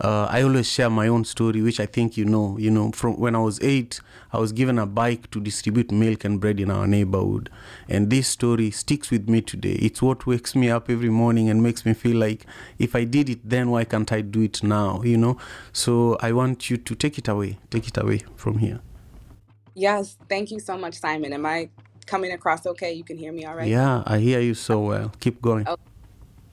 uh, I always share my own story, which I think you know. You know, from when I was eight, I was given a bike to distribute milk and bread in our neighborhood, and this story sticks with me today. It's what wakes me up every morning and makes me feel like if I did it then, why can't I do it now? You know. So I want you to take it away. Take it away from here. Yes, thank you so much, Simon. Am I coming across okay? You can hear me all right? Yeah, I hear you so well. Keep going. Oh,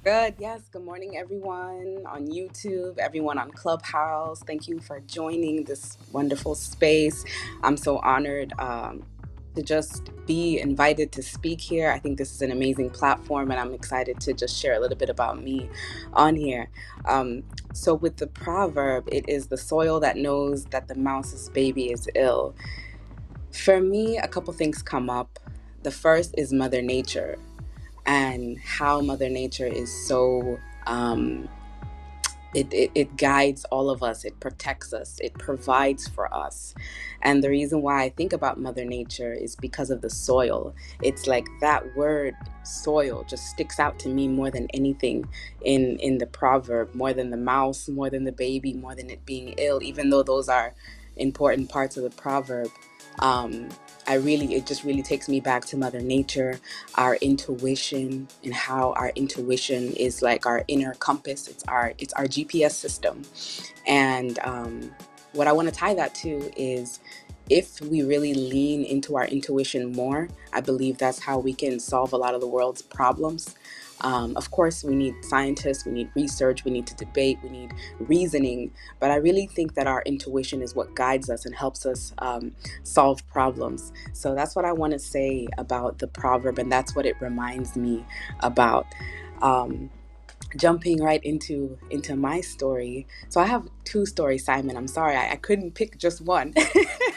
good. Yes. Good morning, everyone on YouTube, everyone on Clubhouse. Thank you for joining this wonderful space. I'm so honored um, to just be invited to speak here. I think this is an amazing platform, and I'm excited to just share a little bit about me on here. Um, so, with the proverb, it is the soil that knows that the mouse's baby is ill. For me, a couple things come up. The first is Mother Nature and how Mother Nature is so. Um, it, it, it guides all of us, it protects us, it provides for us. And the reason why I think about Mother Nature is because of the soil. It's like that word soil just sticks out to me more than anything in, in the proverb, more than the mouse, more than the baby, more than it being ill, even though those are important parts of the proverb um, I really, it just really takes me back to Mother Nature, our intuition, and how our intuition is like our inner compass. It's our, it's our GPS system, and um, what I want to tie that to is if we really lean into our intuition more, I believe that's how we can solve a lot of the world's problems. Um, of course, we need scientists, we need research, we need to debate, we need reasoning, but I really think that our intuition is what guides us and helps us um, solve problems. So that's what I want to say about the proverb, and that's what it reminds me about. Um, jumping right into into my story so i have two stories simon i'm sorry i, I couldn't pick just one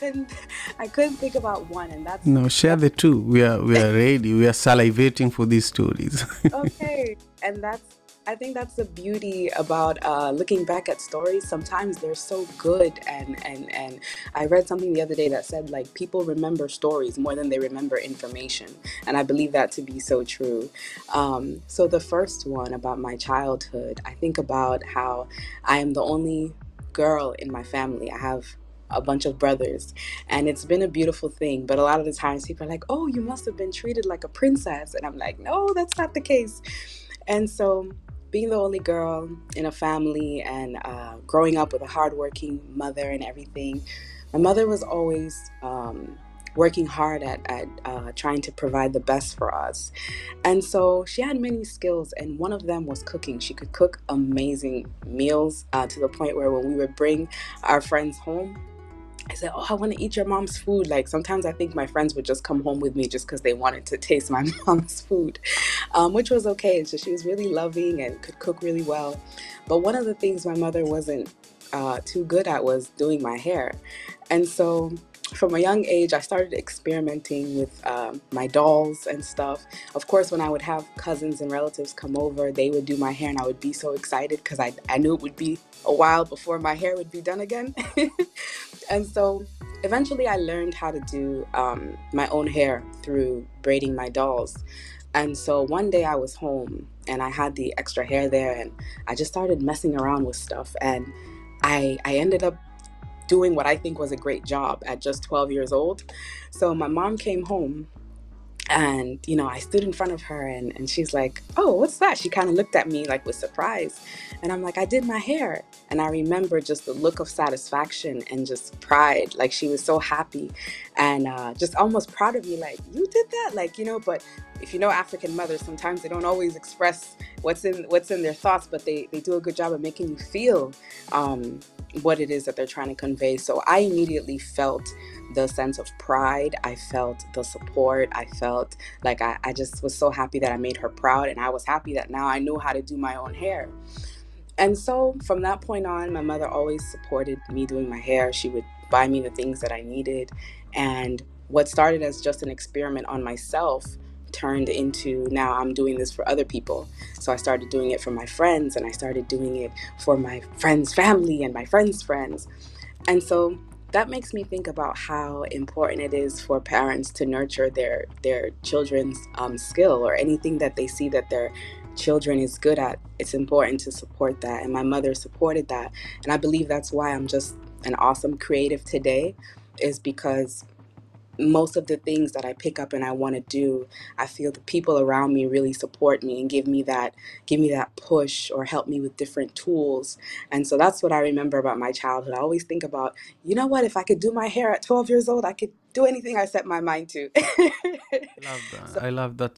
couldn't I couldn't think about one and that's No, share the two. We are we are ready. We are salivating for these stories. okay. And that's I think that's the beauty about uh, looking back at stories. Sometimes they're so good, and and and I read something the other day that said like people remember stories more than they remember information, and I believe that to be so true. Um, so the first one about my childhood, I think about how I am the only girl in my family. I have a bunch of brothers and it's been a beautiful thing but a lot of the times people are like oh you must have been treated like a princess and i'm like no that's not the case and so being the only girl in a family and uh, growing up with a hardworking mother and everything my mother was always um, working hard at, at uh, trying to provide the best for us. And so she had many skills, and one of them was cooking. She could cook amazing meals uh, to the point where when we would bring our friends home, I said, Oh, I want to eat your mom's food. Like sometimes I think my friends would just come home with me just because they wanted to taste my mom's food, um, which was okay. So she was really loving and could cook really well. But one of the things my mother wasn't uh, too good at was doing my hair. And so from a young age, I started experimenting with um, my dolls and stuff. Of course, when I would have cousins and relatives come over, they would do my hair, and I would be so excited because I, I knew it would be a while before my hair would be done again. and so eventually, I learned how to do um, my own hair through braiding my dolls. And so one day I was home and I had the extra hair there, and I just started messing around with stuff. And I, I ended up doing what I think was a great job at just 12 years old. So my mom came home and you know i stood in front of her and, and she's like oh what's that? She kind of looked at me like with surprise. And i'm like i did my hair. And i remember just the look of satisfaction and just pride. Like she was so happy and uh, just almost proud of me like you did that? Like you know but if you know african mothers sometimes they don't always express what's in what's in their thoughts but they, they do a good job of making you feel um, what it is that they're trying to convey so i immediately felt the sense of pride. I felt the support. I felt like I, I just was so happy that I made her proud. And I was happy that now I knew how to do my own hair. And so from that point on, my mother always supported me doing my hair. She would buy me the things that I needed. And what started as just an experiment on myself turned into now I'm doing this for other people. So I started doing it for my friends and I started doing it for my friends' family and my friends' friends. And so that makes me think about how important it is for parents to nurture their their children's um, skill or anything that they see that their children is good at, it's important to support that. And my mother supported that. And I believe that's why I'm just an awesome creative today, is because most of the things that I pick up and I want to do, I feel the people around me really support me and give me that give me that push or help me with different tools. And so that's what I remember about my childhood. I always think about, you know what, if I could do my hair at 12 years old, I could do anything I set my mind to. I love that. so I love that